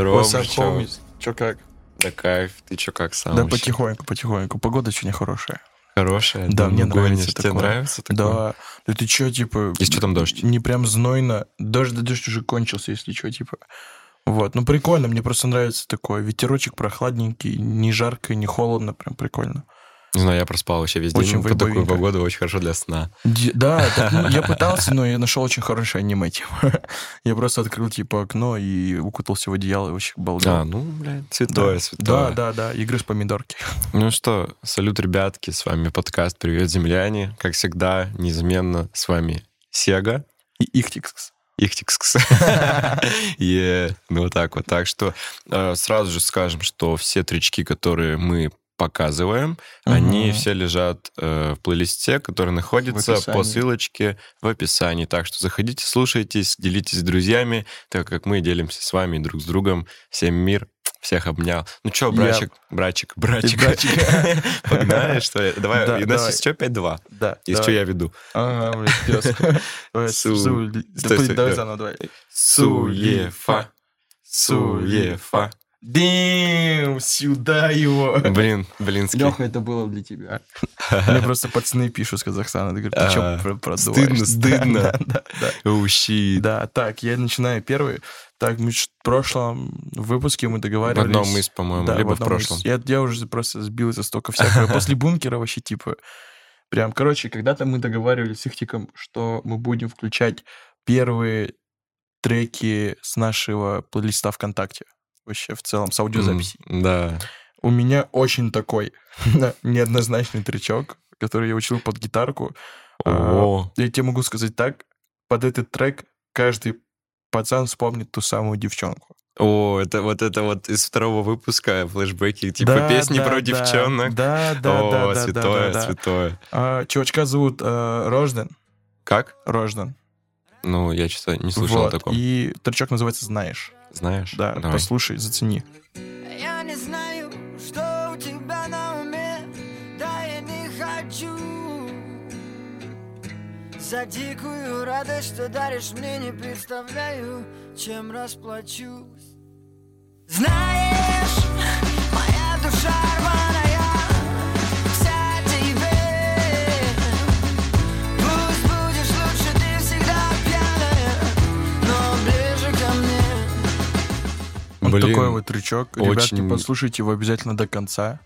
Здорово, чё? homies? Чё как? Да кайф, ты чё как сам? Да вообще? потихоньку, потихоньку. Погода очень хорошая. Хорошая? Да, мне нравится гонишь. Тебе такое. нравится такое? Да. Да ты чё, типа... Если что, там дождь. Не прям знойно. Дождь, да дождь уже кончился, если что, типа. Вот, ну прикольно, мне просто нравится такое. Ветерочек прохладненький, не жарко, не холодно, прям прикольно. Не знаю, я проспал вообще весь Очень день. По такую погоду очень хорошо для сна. Ди- Да, так, ну, я пытался, но я нашел очень хорошее аниме, типа. Я просто открыл, типа, окно и укутался в одеяло и вообще балдел. А, ну, блядь, святое, Да. святое. Да, да, да, игры с помидорки. Ну что, салют, ребятки, с вами подкаст «Привет, земляне». Как всегда, неизменно с вами Сега, И Ихтикс. Ихтикс. Ну вот так вот. Так что э, сразу же скажем, что все тречки, которые мы показываем, они Мгм. все лежат э, в плейлисте, который находится по ссылочке в описании. Так что заходите, слушайтесь, делитесь с друзьями, так как мы делимся с вами друг с другом. Всем мир, всех обнял. Ну что, Я- братчик, братчик, братчик. братчик. Погнали, что ли? Давай, Да, у нас есть еще 5-2. Да. Давай. что, я веду. Ага, блядь, пес. Давай, Су- блин, заново, давай. Суефа. Суефа. Дэм, сюда его. Блин, блинский. Леха, это было для тебя. Мне просто пацаны пишут с Казахстана. Ты говоришь, ты А, что продуваешь? стыдно, стыдно. Да, да, так, я начинаю первый. Так, мы в прошлом выпуске мы В договаривались... одном из, по-моему, Да, либо в из. прошлом. Я, я уже просто сбил за столько всякого. После бункера вообще типа... Прям, короче, когда-то мы договаривались с Ихтиком, что мы будем включать первые треки с нашего плейлиста ВКонтакте. Вообще, в целом, с аудиозаписей. М, Да. У меня очень такой неоднозначный тречок, который я учил под гитарку. А, О, Я тебе могу сказать так, под этот трек каждый пацан вспомнит ту самую девчонку. о, это вот это вот из второго выпуска флешбеки, типа Да, песни да, про да, девчонок. Да, да, О, да, да, святое, да, да. святое. А, чувачка зовут э, Рожден. Как? Рожден. Ну, я что-то не слышал о Вот, таком. И тречок называется «Знаешь». Знаешь? Да, Давай. послушай, зацени. Я не знаю, что у тебя на уме, да я не хочу За дикую радость, что даришь мне, не представляю, чем расплачусь Знаешь, моя душа рваная, Вот Блин, такой вот. Ребятки, очень- послушайте его обязательно до конца.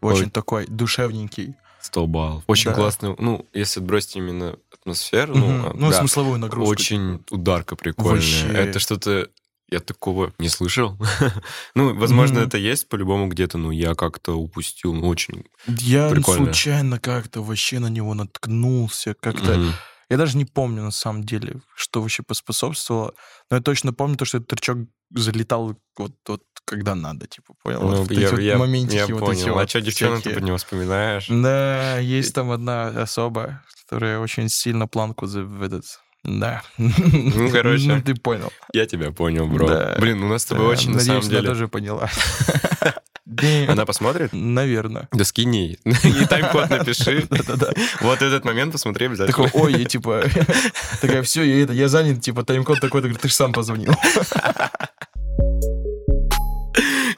Очень Ой. такой душевненький. 100 баллов. Очень Да. классный. Ну, если бросить именно атмосферу, Мгм. ну, Ну, да, смысловую нагрузку. очень ударка прикольная. Вообще. Это что-то... Я такого не слышал. ну, возможно, Мгм. это есть по-любому где-то, но я как-то упустил. Ну, очень... Я Прикольно. случайно как-то вообще на него наткнулся. Как-то Мгм. Я даже не помню, на самом деле, что вообще поспособствовало. Но я точно помню то, что этот тречок залетал вот, вот когда надо, типа, понял? Ну, вот, вот я, эти вот я- моментики я вот понял. эти а вот что, девчонок ты всякие. под него вспоминаешь? Да, есть там одна особа, которая очень сильно планку за в этот... Да. Ну, короче. Ну, ты понял. Я тебя понял, бро. Да. Блин, у нас с тобой Да, очень, на надеюсь, самом она деле... тоже поняла. Она посмотрит? Наверное. Да скинь ей. И тайм-код напиши. Да-да-да. Вот этот момент посмотри обязательно. Такой, ой, я типа, такая, все, я, это, я занят, типа, тайм-код такой, ты же сам позвонил.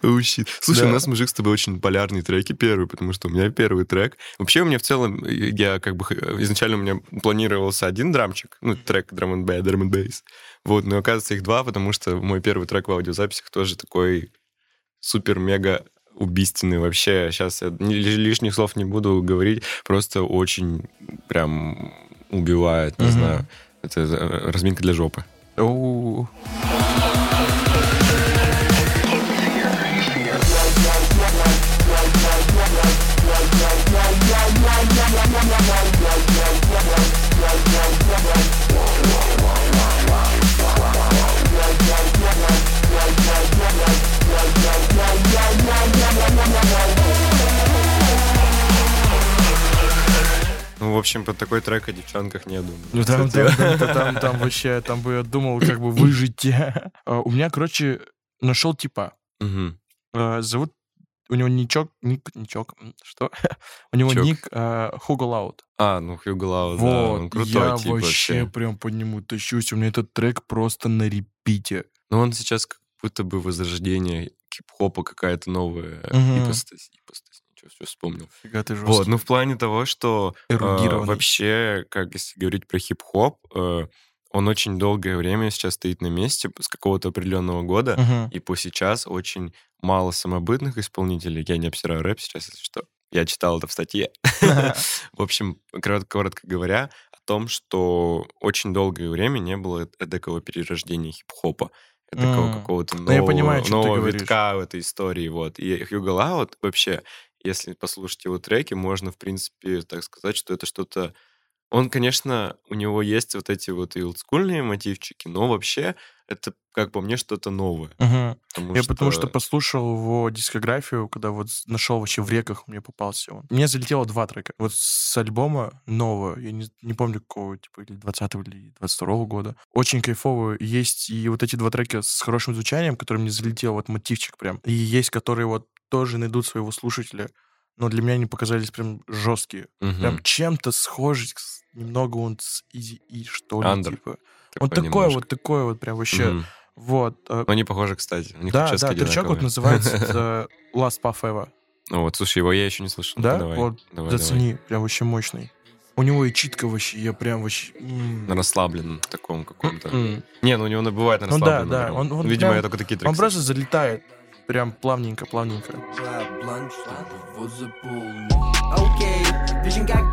Oh, shit. Слушай, Да. у нас, мужик, с тобой очень полярные треки первый, потому что у меня первый трек. Вообще, у меня в целом, я как бы, изначально у меня планировался один драмчик, ну, трек драм н драм н бейс. Вот, но оказывается их два, потому что мой первый трек в аудиозаписях тоже такой супер-мега убийственный вообще. Сейчас я ни- ли- лишних слов не буду говорить, просто очень прям убивает, не Мгм. знаю. Это э, разминка для жопы. Оу. Общем, под такой трек о девчонках не думаю. Ну там, там, там, там, там вообще, там бы я думал, как бы выжить. А, У меня, короче, нашел типа. А, Зовут у него ничок, ник, ничок, что? У него Чок. ник Хуго Лаут. А, ну Хьюго Лау, да, Вот, он крутой я тип вообще вообще. прям по нему тащусь. У меня этот трек просто на репите. Ну, он сейчас как будто бы возрождение хип-хопа какая-то новая ипостась. Ничего, все вспомнил. Фига ты жесткий. Вот, ну в плане того, что э, вообще, как если говорить про хип-хоп, э, он очень долгое время сейчас стоит на месте с какого-то определенного года, Мгм. и по сейчас очень мало самобытных исполнителей. Я не обсираю рэп сейчас, если что. Я читал это в статье. В общем, коротко, говоря, о том, что очень долгое время не было такого перерождения хип-хопа, такого М. какого-то Ну, я нового, понимаю, нового витка в этой истории. Вот. И Хьюго Лаут вообще, если послушать его треки, можно, в принципе, так сказать, что это что-то... Он, конечно, у него есть вот эти вот и олдскульные мотивчики, но вообще это, как по мне, что-то новое. Мгм. Потому Я потому что послушал его дискографию, когда вот нашел вообще в реках мне попался он. Мне залетело два трека. Вот с альбома нового, я не, не помню какого, типа, или 20 или 22 года. Очень кайфовые. Есть и вот эти два трека с хорошим звучанием, который мне залетел, вот мотивчик прям. И есть, которые вот тоже найдут своего слушателя. Но для меня они показались прям жесткие. Мгм. Прям чем-то схожий, с- немного он с Изи И, что ли, Андер. типа. Он такой немножко. вот, такой вот прям вообще. Мгм. Вот. э, Но они похожи, кстати. У них да, да, тречок вот называется Last Puff. Ну вот, слушай, его я еще не слышал. Да? Давай, вот, давай, зацени, прям вообще мощный. У него и читка вообще, я прям вообще... м. На расслабленном таком каком-то. М. Не, ну у него бывает на Ну да, расслабленном. да, он- он Видимо, прям- я только такие треки Он просто залетает прям плавненько, плавненько. заполнить. Окей, вижу как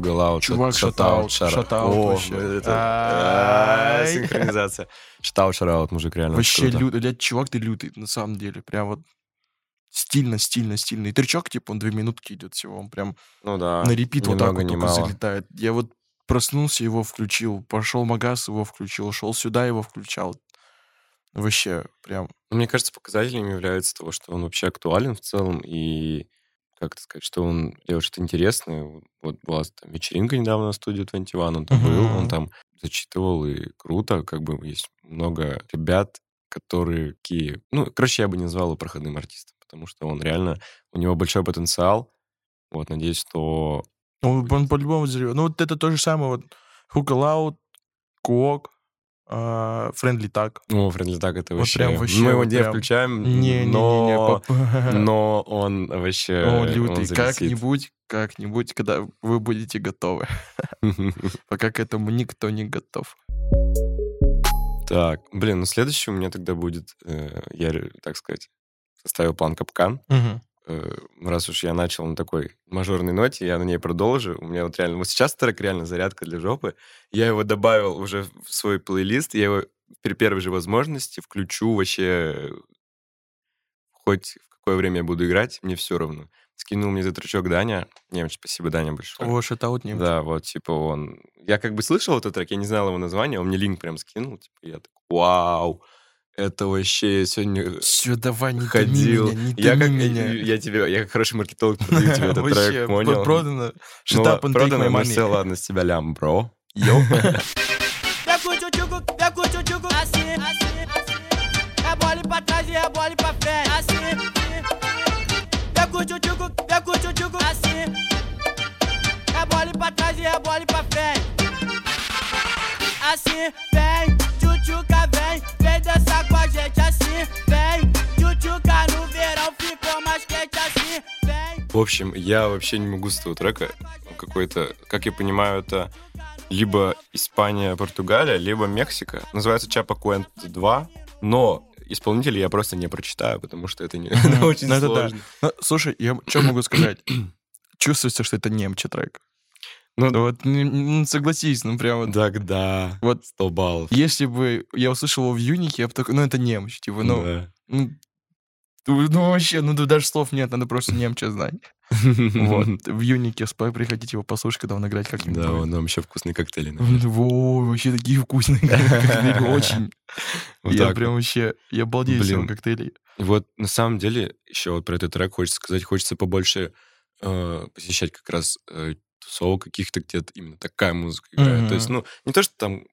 Кайфовый. Хьюго Лаут. Чувак, шатаут, шатаут, Синхронизация. Шатаут, шараут, мужик, реально. Вообще лютый. Чувак, ты лютый, на самом деле. Прям вот стильно, стильно, стильно. И тречок, типа, он две минутки идет всего. Он прям Ну да. на репит вот так вот только залетает. Я вот проснулся, его включил. Пошел магаз, его включил. Шел сюда, его включал. Вообще, прям... Ну, Мне кажется, показателем является того, что он вообще актуален в целом, и как это сказать, что он делает что-то интересное. Вот была там вечеринка недавно на студии 21, он там был, он там зачитывал, и круто, как бы есть много ребят, которые такие... Ну, короче, я бы не назвал его проходным артистом, потому что он реально... У него большой потенциал. Вот, надеюсь, что... Он, он по-любому взрывет. Ну, вот это то же самое. Вот Хука Лаут, Куок, Френдли Так. Ну, Френдли так это Вот вообще... прям вообще, Мы его вот не прям- включаем, Не-не-не, но... пап- Но он вообще... он лютый. Как-нибудь, как-нибудь, когда вы будете готовы. Пока к этому никто не готов. Так, блин, ну следующий у меня тогда будет, э, я, так сказать, составил план капкан. Мгм. Э, раз уж я начал на такой мажорной ноте, я на ней продолжу. У меня вот реально, вот сейчас трек реально зарядка для жопы. Я его добавил уже в свой плейлист, я его при первой же возможности включу вообще хоть в какое время я буду играть, мне все равно. Скинул мне за тречок Даня. Немец, спасибо, Даня, большое. О, шатаут немец. Да, вот, типа, он... Я как бы слышал этот трек, я не знал его название, он мне линк прям скинул, типа, я такой, вау, это вообще я сегодня Все, давай, не ходил. меня, не я, как, меня. я тебе, я как хороший маркетолог продаю тебе этот трек, понял? продано. Ну, продано, ну money. все, ладно, с тебя лям, бро. Йоу. Assim, e Vem e Tchutchuca, dançar com a gente Assim, vem Tchutchuca no verão ficou mais quente Assim, vem В общем, я вообще не могу с этого трека. Какой-то, как я понимаю, это либо Испания, Португалия, либо Мексика. Называется Чапа Куэнт 2, но исполнителя я просто не прочитаю, потому что это, не, очень Ну, сложно. Ну, Слушай, я что могу сказать? Чувствуется, что это немче трек. Ну, Ну вот, н- н- согласись, ну прям вот. тогда Вот 100 баллов. если бы я услышал его в Юнике, я бы такой, ну это немч, типа, ну, Да. ну, ну, ну, вообще, ну даже слов нет, надо просто немча знать. Вот, в Юнике спа- приходите его послушать, когда он играть как-нибудь. Да, он нам еще вкусные коктейли. Во, вообще такие вкусные коктейли, очень. Я прям вообще, я балдею с его коктейлей. Вот на самом деле еще вот про этот трек хочется сказать, хочется побольше э, посещать как раз э, тусовок каких-то, где именно такая музыка играет. То есть, ну, не то, что там...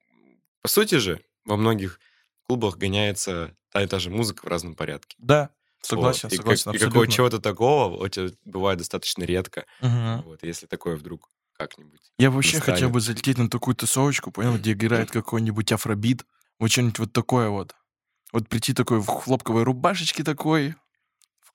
По сути же, во многих клубах гоняется та и та же музыка в разном порядке. Да, согласен, Вот. И, согласен, как- и какого чего-то такого у тебя бывает достаточно редко. Мгм. Вот, если такое вдруг как-нибудь. Я вообще настанет. хотел бы залететь на такую тусовочку, понял, где играет какой-нибудь афробит, вот что-нибудь вот такое вот. Вот прийти такой в хлопковой рубашечке такой,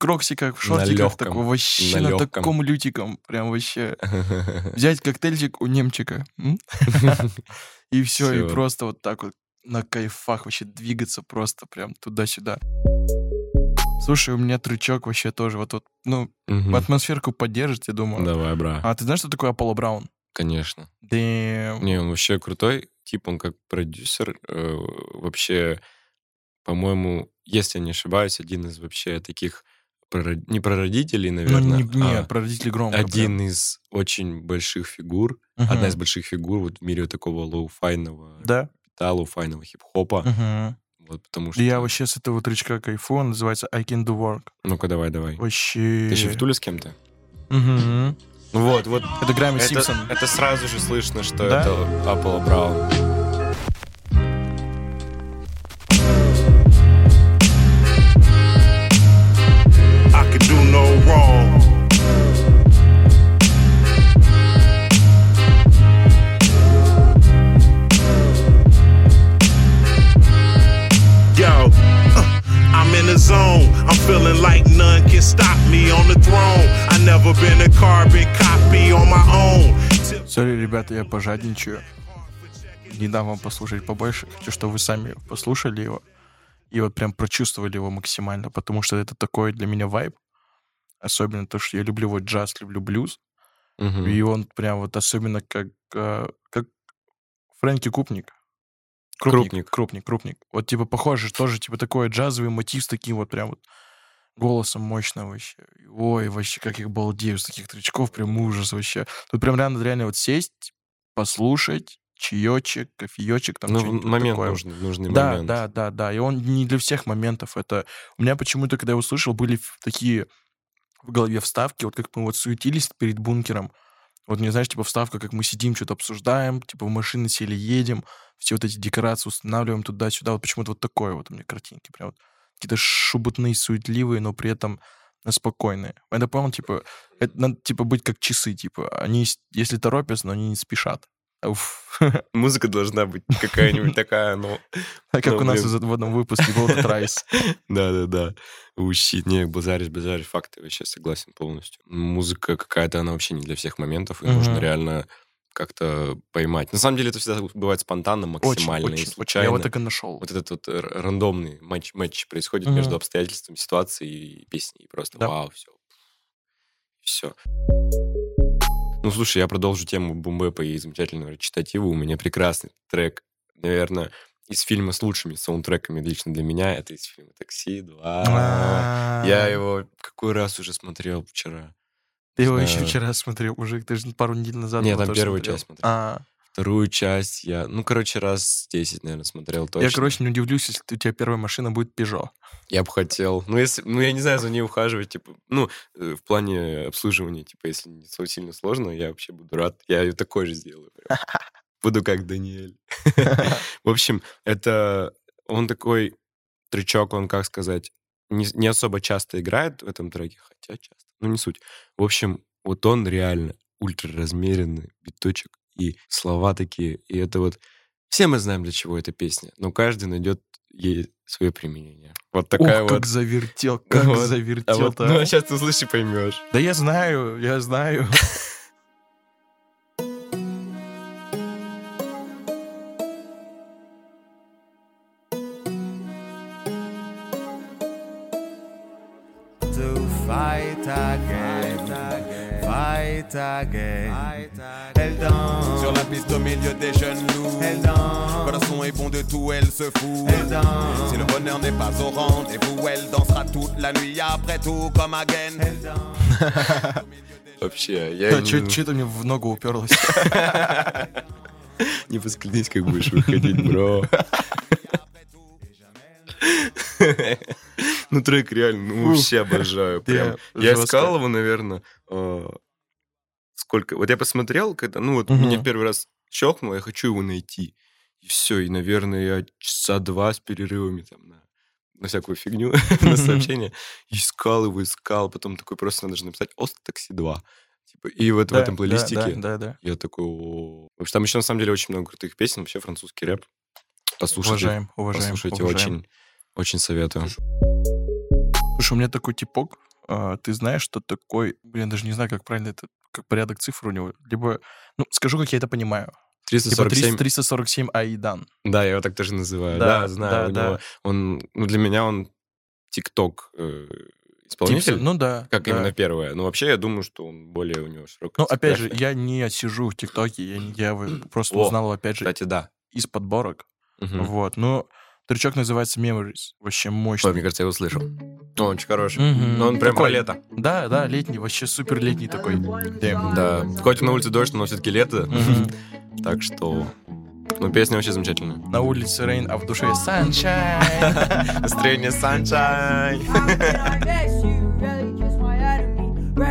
кроксиках, в На шортиках, такой вообще на на, таком лютиком, прям вообще. Взять коктейльчик у немчика. И все, и просто вот так вот на кайфах вообще двигаться просто прям туда-сюда. Слушай, у меня трючок вообще тоже вот, вот ну, Мгм. атмосферку поддержит, я думаю. Давай, бра. А ты знаешь, что такое Аполло Браун? Конечно. Дэм. Не, он вообще крутой. Тип, он как продюсер. э, вообще, по-моему, если я не ошибаюсь, один из вообще таких не прародителей, Ну, наверное, не, не, а прародителей громко. один из очень больших фигур, прям. одна из больших фигур вот в мире такого лоу-файного Да. да, лоу-файного хип-хопа. Мгм. Вот потому что... Я вообще с этого тречка кайфую, он называется I Can Do Work. Ну-ка, давай, давай. Вообще... Ты еще в Туле с кем-то? Ну вот, вот. Это Грэмми Это, Симпсон. это сразу же слышно, что Да? это Аполло Браун. Ребята, я пожадничаю. Не дам вам послушать побольше. Хочу, чтобы вы сами послушали его. И вот прям прочувствовали его максимально, потому что это такой для меня вайб. Особенно то, что я люблю вот джаз, люблю блюз. Мгм. И он прям вот особенно как, э, как Фрэнки Купник. Крупник. Крупник, крупник. Вот типа похоже, тоже типа такой джазовый мотив с таким вот прям вот голосом мощно вообще. Ой, вообще, как их балдею с таких тречков, прям ужас вообще. Тут прям реально, реально вот сесть, послушать, чаечек, кофеечек, там Ну, что-нибудь момент такое. нужный, нужный Да, момент. да, да, да. И он не для всех моментов. Это у меня почему-то, когда я услышал, были такие в голове вставки, вот как мы вот суетились перед бункером. Вот мне, знаешь, типа вставка, как мы сидим, что-то обсуждаем, типа в машине сели, едем, все вот эти декорации устанавливаем туда-сюда. Вот почему-то вот такое вот у меня картинки. Прям вот какие-то шубутные, суетливые, но при этом спокойные. Это, понял, типа, это надо, типа, быть как часы, типа. Они, если торопятся, но они не спешат. Уф. Музыка должна быть какая-нибудь такая, ну... Так как Ну, у нас в одном выпуске был этот Райс. Да-да-да. Ущит. Не, базаришь, базаришь. Факты, вообще согласен полностью. Музыка какая-то, она вообще не для всех моментов, и нужно реально как-то поймать. На самом деле это всегда бывает спонтанно, максимально Очень, и очень. Случайно. Я вот так и нашел. Вот этот вот р- рандомный матч, матч происходит Мгм. между обстоятельствами, ситуацией и песней. И просто Да. вау, все. Все. Ну, слушай, я продолжу тему бумбэпа и замечательного речитатива. У меня прекрасный трек, наверное, из фильма с лучшими саундтреками лично для меня. Это из фильма «Такси 2». А, Я его какой раз уже смотрел вчера. Ты его еще вчера смотрел, уже ты же пару недель назад. Нет, там первую часть смотрел. А, Вторую часть я, ну, короче, раз 10, наверное, смотрел точно. я, короче, не удивлюсь, если у тебя первая машина будет Peugeot. Я бы хотел. Ну, если, ну, я не знаю, за ней ухаживать, типа, ну, э, в плане обслуживания, типа, если не сильно сложно, я вообще буду рад. Я ее такой же сделаю. прям. Буду как Даниэль. В общем, это он такой трючок, он, как сказать, не, не особо часто играет в этом треке, хотя часто, ну, не суть. В общем, вот он реально ультра размеренный биточек, и слова такие, и это вот... Все мы знаем, для чего эта песня, но каждый найдет ей свое применение. Вот такая Ух, вот... как завертел, как Вот. А вот, ну, а. а сейчас ты услышишь и поймешь. Да я знаю, я знаю. fight again. Elle danse Sur la piste au milieu des jeunes loups. elle danse, Quand le son est bon de tout, elle se fout. elle danse, Si le bonheur n'est pas au rendez-vous, elle dansera toute la nuit après tout comme again. elle danse. Вообще, я не, Что-то мне в ногу уперлось. не поскользнись, как будешь выходить, бро. Ну, трек реально, ну, вообще обожаю. Прям. Я Я жестко. искал его, наверное, сколько... Вот я посмотрел, когда, ну, вот Мгм. меня в первый раз щелкнуло, я хочу его найти. И все, и, наверное, я часа два с перерывами там на, на всякую фигню, на сообщения. Искал его, искал, потом такой просто надо же написать «Ост такси 2». Типа, и вот в Да, этом да, плейлистике Да, да, да. я такой... Что там еще на самом деле очень много крутых песен, вообще французский рэп. Послушайте, Уважаем, уважаем, послушайте, уважаем. очень, очень советую. Слушай, у меня такой типок, а, ты знаешь, что такой, блин, даже не знаю, как правильно это, как порядок цифр у него. Либо, ну, скажу, как я это понимаю. Типа 347 300 347 Аидан. Да, я его так тоже называю. Да, Да, знаю. да, у да. него, он, ну, для меня он ТикТок э, Типа, исполнитель. ну да. как да. именно первое. Но вообще я думаю, что он более у него широкий. Ну, опять же, я не сижу в ТикТоке, я, я просто О, узнал, опять же, Кстати, да. из подборок. Мгм. Вот, ну, трючок называется Memories. Вообще Ой, мощный. мне кажется, я его слышал. Он очень хороший. Мгм. Но он прям про Такой, лето. Да, да, летний, вообще супер летний такой. Damn. Да. Хоть и на улице дождь, но все-таки лето. Мгм. Так что... Ну, песня вообще замечательная. На улице Рейн, а в душе Sunshine. Настроение sunshine.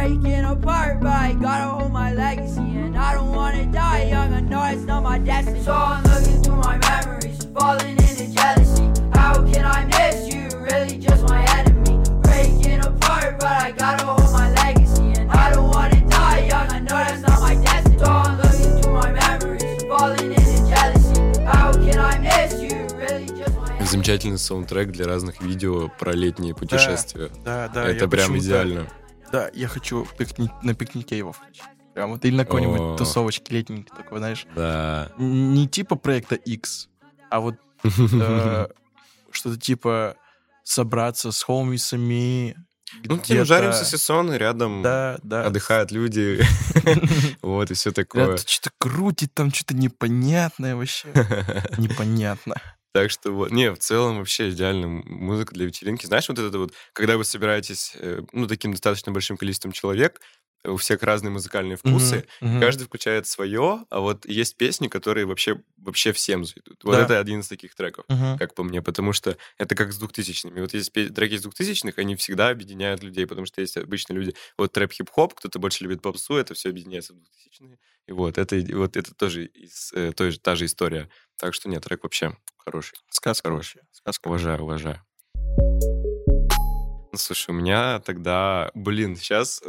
Breaking apart, but I gotta hold my legacy. And I don't wanna die young, I know it's not my destiny. So I'm looking through my memories, falling into jealousy. How can I miss you? Really just my enemy. Breaking apart, but I gotta hold my legacy. And I don't wanna die young, I know that's not my destiny. So I'm looking through my memories, falling into jealousy. How can I miss you? Really just my enemy. Замечательный саундтрек для разных видео про летние путешествия. Да, да. Это я прям идеально. Да, я хочу пикни- на пикнике его включить. Прям вот или на какой-нибудь О. тусовочке летненькой такой, знаешь. Да. Не типа проекта X, а вот э, что-то типа собраться с хоумисами. Ну, тем жаримся сессоны, рядом Да, да. отдыхают люди. Вот, и все такое. Что-то крутит, там что-то непонятное вообще. Непонятно. Так что вот, не, в целом вообще идеальная м- музыка для вечеринки. Знаешь, вот это вот, когда вы собираетесь, э, ну, таким достаточно большим количеством человек, у всех разные музыкальные вкусы, Мгм, мгм. каждый включает свое, а вот есть песни, которые вообще, вообще всем зайдут. Вот Да. это один из таких треков, Мгм. как по мне, потому что это как с двухтысячными. Вот есть треки из двухтысячных, они всегда объединяют людей, потому что есть обычно люди, вот трэп хип-хоп, кто-то больше любит попсу, это все объединяется в двухтысячные. И вот это, вот это тоже из, э, той же, та же история. Так что нет, трек вообще хороший. Сказка Хороший. Сказка. Уважаю, уважаю. Ну, слушай, у меня тогда, блин, сейчас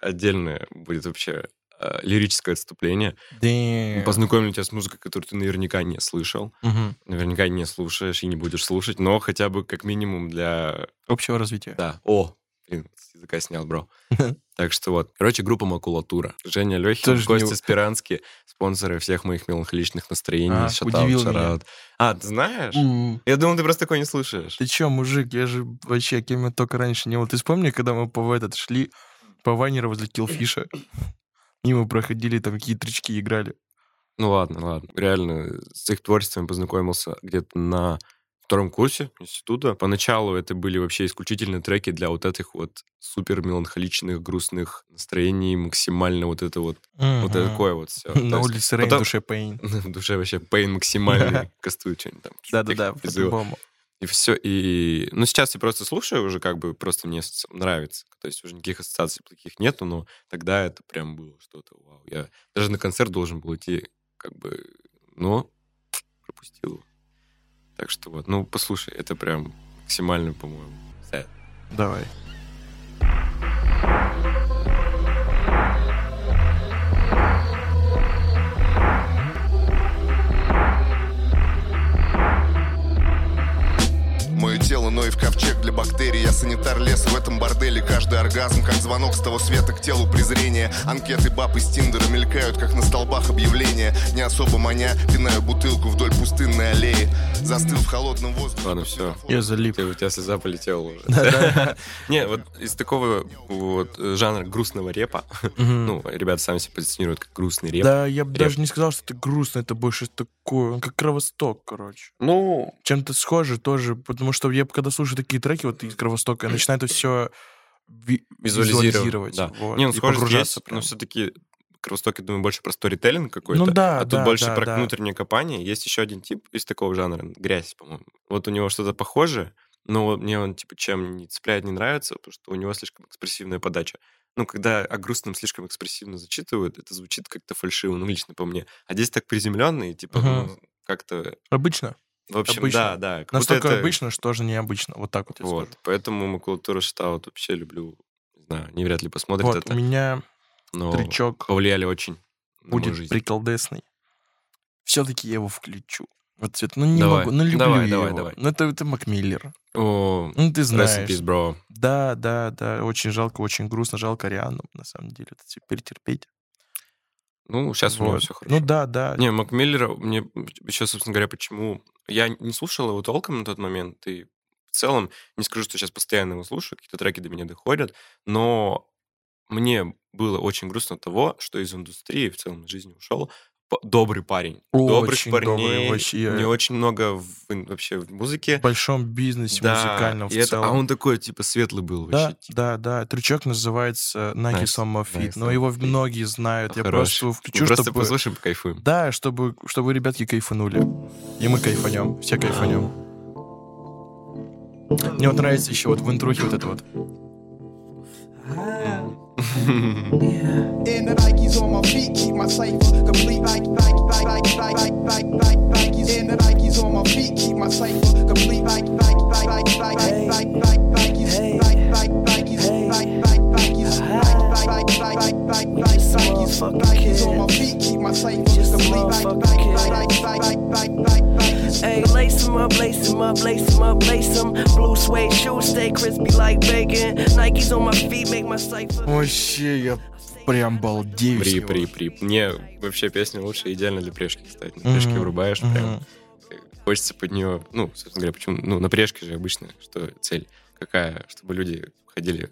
отдельное будет вообще э, лирическое отступление. Damn. Познакомлю тебя с музыкой, которую ты наверняка не слышал, Мгм. наверняка не слушаешь и не будешь слушать, но хотя бы как минимум для... Общего развития. Да, о, блин, с языка снял, бро. Так что вот. Короче, группа Макулатура. Женя Лехин, Тоже Костя не- Спиранский, спонсоры всех моих меланхоличных настроений. А, Шатаут, удивил меня. А, ты знаешь? М, Я думал, ты просто такой не слушаешь. Ты чё, мужик, я же вообще кем я только раньше не был. Ты вспомни, когда мы по этот шли по Вайнера возле Киллфиша, мимо проходили, там какие трички играли. Ну ладно, ладно. Реально, с их творчеством познакомился где-то на втором курсе института. Поначалу это были вообще исключительно треки для вот этих вот супер меланхоличных, грустных настроений, максимально вот это вот, вот Мгм. такое вот все. На улице Рейн, в душе Пейн. В душе вообще пейн максимальный, кастует что-нибудь там. Да-да-да, по-любому. И все. И, ну, сейчас я просто слушаю уже, как бы просто мне нравится. То есть уже никаких ассоциаций плохих нету, но тогда это прям было что-то вау. Я даже на концерт должен был идти, как бы, но пропустил. его. Так что вот, ну, послушай, это прям максимально, по-моему. Давай. Мое тело ноев ковчег для бактерий Я санитар леса в этом борделе Каждый оргазм, как звонок с того света к телу презрения Анкеты баб из Тиндера мелькают, как на столбах объявления Не особо маня, пинаю бутылку вдоль пустынной аллеи Застыл в холодном воздухе Ладно, всё. Я залип. У тебя слеза полетела уже. Не, вот из такого вот жанра грустного репа, ну, ребята сами себя позиционируют как грустный реп. Да, я бы даже не сказал, что это грустно, это больше такое, он как кровосток, короче. Ну, Чем-то схоже тоже, потому что я когда слушаю такие треки вот из Кровостока, я начинаю это все визуализировать. Да. вот, Не, ну, схоже здесь, прям. но все-таки Кровосток, я думаю, больше про сторителлинг какой-то. Ну да, а тут да, больше да, про да. внутреннее копание. Есть еще один тип из такого жанра, грязь, по-моему. Вот у него что-то похожее, но мне он, типа, чем не цепляет, не нравится, потому что у него слишком экспрессивная подача. ну, когда о грустном слишком экспрессивно зачитывают, это звучит как-то фальшиво, ну, лично по мне. А здесь так приземленно и, типа, Мгм. ну, как-то... Обычно. В общем, Обычно. да, да. Настолько это- обычно, что же необычно. Вот так вот я Вот, скажу. поэтому макулатура Штаут вообще люблю. Не знаю, не вряд ли посмотрят Вот, это, у меня но трючок повлияли очень будет приколдесный. Все-таки я его включу. Вот это, ну не Давай, могу, ну люблю давай, я давай, его. давай. Ну это, это Макмиллер. О, Ну ты знаешь. peace, bro. Да, да, да, очень жалко, очень грустно, жалко Риану, на самом деле, это всё перетерпеть. Ну, сейчас у него Вот. все хорошо. Ну да, да. Не, Мак Миллера, мне еще, собственно говоря, почему... Я не слушал его толком на тот момент, и в целом не скажу, что сейчас постоянно его слушаю, какие-то треки до меня доходят, но мне было очень грустно от того, что из индустрии в целом из жизни ушел добрый парень. Добрых Очень добрый, парней, вообще. не очень много в, вообще в музыке. В большом бизнесе Да, музыкальном в и это- целом. а он такой, типа, светлый был Да, вообще. типа. да, да. Трючок называется Nike Nice, Summer Fit. nice но его Fit. многие знают. Я Хорош. просто включу, просто чтобы... послушаем, покайфуем. Да, чтобы, чтобы ребятки кайфанули. И мы кайфанем. Все кайфанем. Мне вот нравится еще вот в интрухе вот это вот. yeah. And the Nikes on my feet keep my cipher complete. Like, like, like, like, like, like, like, like, Nikes. And the Nikes on my feet keep my cipher complete. Like, like, like, like, like, like, like, like, Nikes. Like, like, Nikes. Like, like, Nikes. Like, like, like, like, like, like, Nikes. Nikes on my feet keep my cipher complete. Like, like, like, like, like, like, like, Nikes. Hey, lace them up, lace them up, lace them up, lace them. Blue suede shoes stay crispy like bacon. Nikes on my feet. Вообще, я прям балдею При, при, при. Мне вообще песня лучше идеально для прешки ставить. На прешке Мгм, врубаешь, прям э, хочется под нее, ну, собственно говоря, почему, ну, на прешке же обычно, что цель какая, чтобы люди ходили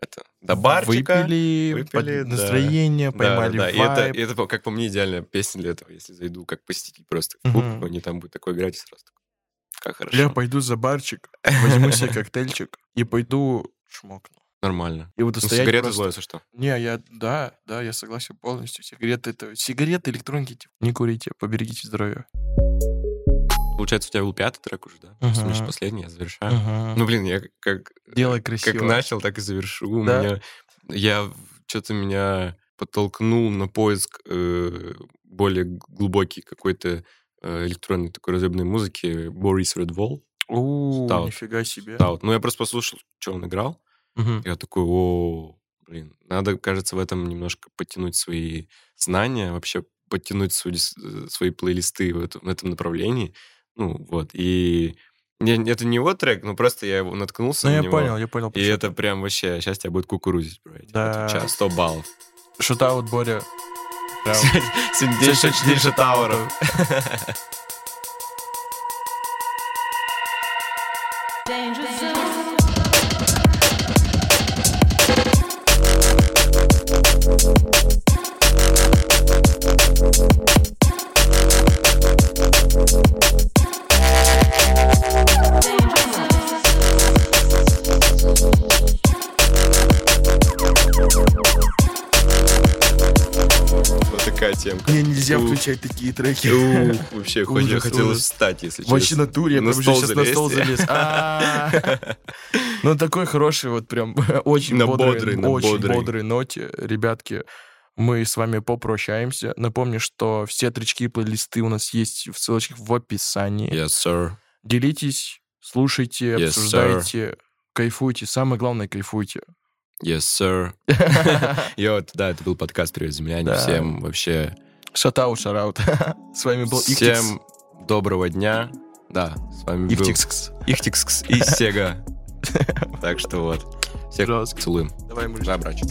это, до барчика. Выпили, выпили, под настроение, Да, поймали да, да. Это, вайб. и это, по- как по мне, идеальная песня для этого, если зайду как посетитель просто в клуб, Мгм. они там будет такой играть и сразу такой, как хорошо. Я пойду за барчик, возьму себе коктейльчик и пойду шмокну. Нормально. И буду Ну, сигареты просто- зло, если что. Не, я, да, да, я согласен полностью. Сигареты это... Сигареты, электроники, типа, не курите, поберегите здоровье. Получается, у тебя был пятый трек уже, да? Мгм. еще последний, я завершаю. Мгм. Ну, блин, я как... Делай красиво. Как начал, так и завершу. У Да? меня, я что-то меня подтолкнул на поиск э, более глубокий какой-то э, электронной такой разъебной музыки Борис Редвол. У, Stout. нифига себе. Вот. Ну, я просто послушал, что он играл. Мгм. Я такой, о, блин, надо, кажется, в этом немножко подтянуть свои знания, вообще подтянуть дис- э, свои плейлисты в этом, в этом направлении. Ну, вот. И не- это не его трек, но просто я его наткнулся Ну, на я него. понял, я понял. И это прям вообще, сейчас тебя будет кукурузить, бро. я тебе Да. отвечаю, 100 баллов. Шутаут, Боря. Прям. Сегодня день Сегодня день шатауров. Мне нельзя включать такие треки. Вообще, хоть я Ужас, хотел ужас. встать, если честно. Вообще натуре, я На прям сейчас на стол залез. А. Ну, такой хороший, вот прям очень На бодрый, на очень бодрый. ноте. Ребятки, мы с вами попрощаемся. Напомню, что все тречки и плейлисты у нас есть в ссылочках в описании. Yes, sir. Делитесь, слушайте, Yes, обсуждайте, кайфуйте. Самое главное, кайфуйте. Yes, sir. Йо, да, это был подкаст «Привет, земляне». Всем вообще... Шатаут, шараут. С вами был Иктикс. Всем доброго дня. Да, с вами был. Ихтикс и Сега. Так что вот. Всех целуем. Давай, мужик. Да, братчик.